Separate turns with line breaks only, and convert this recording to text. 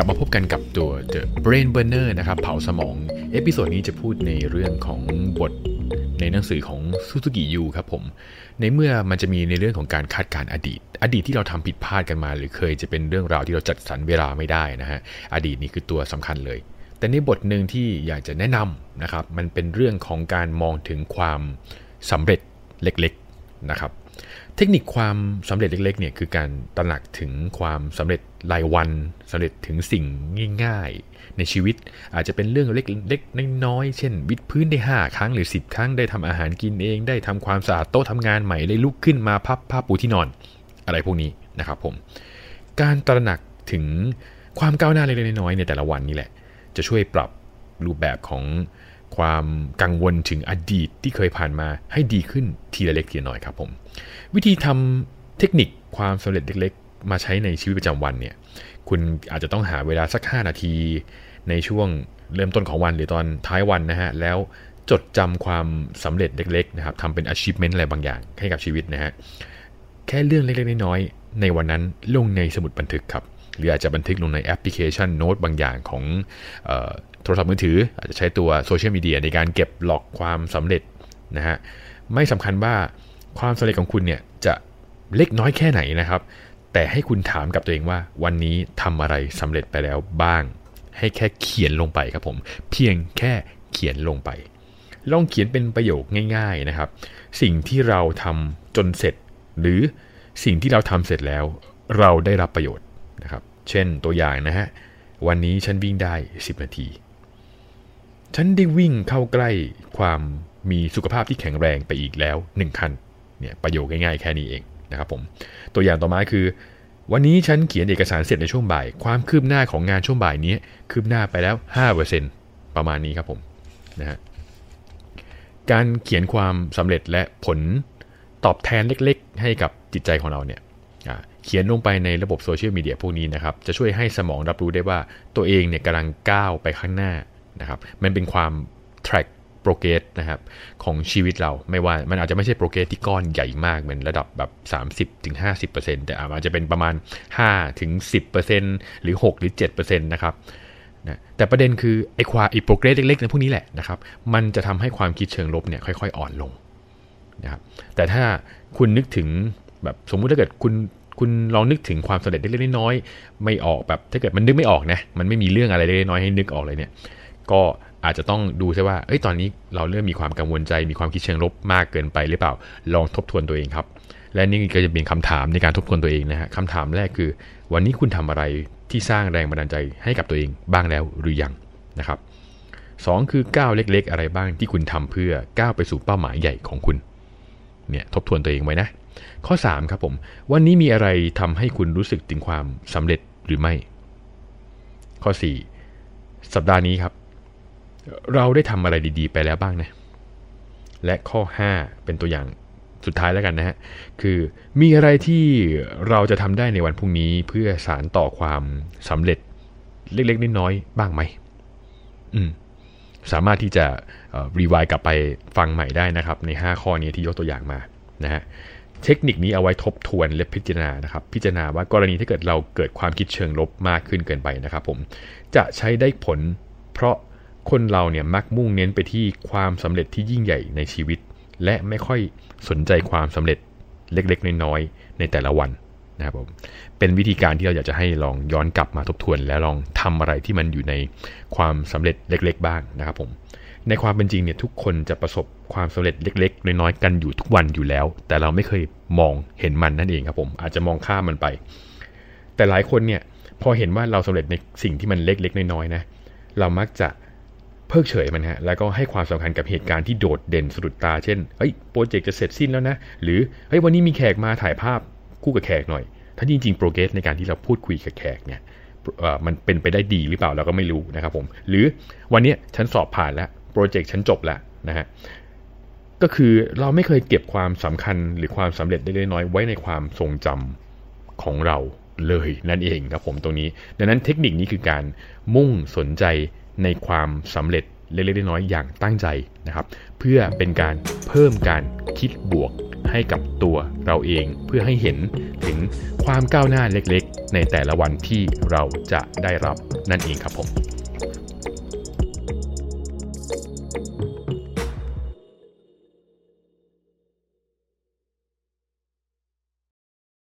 กลับมาพบกันกับตัว The Brain Burner นะครับ เผาสมอง episode นี้จะพูดในเรื่องของบทในหนังสือของซูซูกิยูครับผม ในเมื่อมันจะมีในเรื่องของการคาดการอดีต อดีตที่เราทำผิดพลาดกันมา หรือเคยจะเป็นเรื่องราวที่เราจัดสรรเวลาไม่ได้นะฮะ อดีตนี่คือตัวสำคัญเลย แต่ในบทหนึ่งที่อยากจะแนะนำนะครับ มันเป็นเรื่องของการมองถึงความสำเร็จเล็กๆนะครับ เทคนิคความสำเร็จเล็กๆเนี่ยคือการตระหนักถึงความสำเร็จรายวันสำเร็จถึงสิ่งง่ายๆ ในชีวิตอาจจะเป็นเรื่องเล็กๆน้อยๆเช่น วิดพื้นได้ 5 ครั้งหรือ 10 ครั้งได้ทำอาหารกินเอง ได้ทำความสะอาดโต๊ะทำงานใหม่ได้ลุกขึ้นมาพับผ้าปูที่นอน อะไรพวกนี้นะครับผมการตระหนักถึงความก้าวหน้าเล็กๆน้อยๆในแต่ละวันนี่แหละ จะช่วยปรับรูปแบบของ ความกังวลถึงอดีตที่เคยผ่านมาให้ดีขึ้นทีละเล็กทีละน้อยครับผม วิธีทำเทคนิคความสำเร็จเล็กๆ มาใช้ในชีวิตประจำวันเนี่ย คุณอาจจะต้องหาเวลาสัก 5 นาที ในช่วงเริ่มต้นของวันหรือตอนท้ายวันนะฮะ แล้วจดจำความสำเร็จเล็กๆนะครับทำเป็น achievement อะไรบางอย่างให้กับชีวิตนะฮะ แค่เรื่องเล็กๆ น้อยๆ ในวันนั้นลงในสมุดบันทึกครับ หรืออาจจะบันทึกลงในแอปพลิเคชันโน้ตบางอย่างของ โทรศัพท์มือถือ อาจจะใช้ตัวโซเชียลมีเดียในการเก็บ log ความสำเร็จนะฮะไม่สำคัญว่าความสำเร็จของคุณเนี่ยจะเล็กน้อยแค่ไหนนะครับ แต่ให้คุณถามกับตัวเองว่า วันนี้ทำอะไรสำเร็จไปแล้วบ้าง ให้แค่เขียนลงไปครับผม เพียงแค่เขียนลงไป ลองเขียนเป็นประโยคง่าย ๆนะครับ สิ่งที่เราทำจนเสร็จ หรือสิ่งที่เราทำเสร็จแล้ว เราได้รับประโยชน์นะครับ เช่นตัวอย่างนะฮะวันนี้ฉันวิ่งได้ 10 นาที ฉันได้วิ่งเข้าใกล้ความมีสุขภาพที่แข็งแรงไปอีกแล้ว1คันเนี่ยประโยคง่ายๆแค่นี้เองนะครับผมตัวอย่างต่อมาคือ วันนี้ฉันเขียนเอกสารเสร็จในช่วงบ่าย ความคืบหน้าของงานช่วงบ่ายนี้คืบหน้าไปแล้ว 5%ประมาณนี้ครับผมนะฮะการเขียนความสำเร็จและผลตอบแทนเล็กๆ ให้กับจิตใจของเราเนี่ยเขียนลงไปในระบบโซเชียลมีเดียพวกนี้นะครับ จะช่วยให้สมองรับรู้ได้ว่าตัวเองเนี่ยกำลังก้าวไปข้างหน้า นะครับมันเป็นความ track โปรเกรสนะครับของชีวิตเราไม่ว่ามันอาจจะไม่ใช่ progress ที่ก้อนใหญ่มากเหมือนระดับแบบ 30-50%แต่อาจจะเป็นประมาณ 5-10%หรือ 6 หรือ7%นะครับนะแต่ประเด็นคือไอ้ความไอ้ progress เล็กๆในพวกนี้แหละนะครับมันจะทำให้ความคิดเชิงลบเนี่ยค่อยๆ อ่อนลงนะครับแต่ถ้าคุณนึกถึงแบบสมมุติถ้าเกิดคุณคุณลองนึกถึงความสำเร็จเล็กๆน้อยๆไม่ออกแบบถ้าเกิดมันนึกไม่ออกนะมันไม่มีเรื่องอะไรเล็กๆน้อยให้นึกออกเลยเนี่ย ก็อาจจะต้องดูใช่ว่าเอ้ยตอนนี้เราเริ่มมีความกังวลใจ มีความคิดเชิงลบมากเกินไปหรือเปล่า ลองทบทวนตัวเองครับ และนี่ก็จะเป็นคำถามในการทบทวนตัวเองนะฮะคำถามแรกคือ วันนี้คุณทำอะไรที่สร้างแรงบันดาลใจให้กับตัวเองบ้างแล้วหรือยังนะครับสองคือก้าวเล็ก ๆ อะไรบ้างที่คุณทำเพื่อก้าวไปสู่เป้าหมายใหญ่ของคุณเนี่ยทบทวนตัวเองไว้นะ ข้อ 3 ครับผม วันนี้มีอะไรทำให้คุณรู้สึกถึงความสำเร็จหรือไม่ ข้อ 4 สัปดาห์นี้ครับ เราได้ทำอะไรดีๆ ไปแล้วบ้างนะและข้อ 5 เป็นตัวอย่างสุดท้ายแล้วกันนะฮะ คือมีอะไรที่เราจะทำได้ในวันพรุ่งนี้เพื่อสารต่อความสำเร็จเล็กๆน้อยๆบ้างไหมอืมสามารถที่จะรีวายกลับไปฟังใหม่ได้นะครับ ใน 5 ข้อนี้ที่ยกตัวอย่างมานะฮะเทคนิคนี้เอาไว้ทบทวนและพิจารณานะครับ พิจารณาว่ากรณีถ้าเกิดเราเกิดความคิดเชิงลบมากขึ้นเกินไปนะครับ ผมจะใช้ได้ผลเพราะ คนเราเนี่ยมักมุ่งเน้นไปที่ความสำเร็จที่ยิ่งใหญ่ในชีวิต และไม่ค่อยสนใจความสำเร็จเล็กๆ น้อยๆในแต่ละวันนะครับผมเป็นวิธีการที่เราอยากจะให้ลองย้อนกลับมาทบทวน แล้วลองทำอะไรที่มันอยู่ในความสำเร็จเล็ก ๆ บ้างนะครับผมในความเป็นจริงเนี่ยทุกคนจะประสบความสำเร็จเล็ก ๆ น้อยๆกันอยู่ทุกวันอยู่แล้ว แต่เราไม่เคยมองเห็นมันนั่นเองครับผมอาจจะมองข้ามมันไป แต่หลายคนเนี่ยพอเห็นว่าเราสำเร็จในสิ่งที่มันเล็ก ๆ น้อยๆนะเรามักจะ เพิกเฉยมันฮะ แล้วก็ให้ความสำคัญกับเหตุการณ์ที่โดดเด่นสะดุดตา เช่น เฮ้ย โปรเจกต์จะเสร็จสิ้นแล้วนะ หรือ เฮ้ย วันนี้มีแขกมาถ่ายภาพคู่กับแขกหน่อย ถ้าจริงๆ โปรเกรสในการที่เราพูดคุยกับแขกเนี่ยมันเป็นไปได้ดีหรือเปล่าเราก็ไม่รู้นะครับผม หรือวันนี้ฉันสอบผ่านแล้ว โปรเจกต์ฉันจบแล้วนะฮะ ก็คือเราไม่เคยเก็บความสำคัญหรือความสำเร็จได้น้อยไว้ในความทรงจำของเราเลยนั่นเองครับผมตรงนี้ ดังนั้นเทคนิคนี้คือการมุ่งสนใจ ในความสำเร็จเล็กๆน้อยๆอย่างตั้งใจนะครับ เพื่อเป็นการเพิ่มการคิดบวกให้กับตัวเราเองเพื่อให้เห็นถึงความก้าวหน้าเล็กๆ ในแต่ละวันที่เราจะได้รับนั่นเองครับผม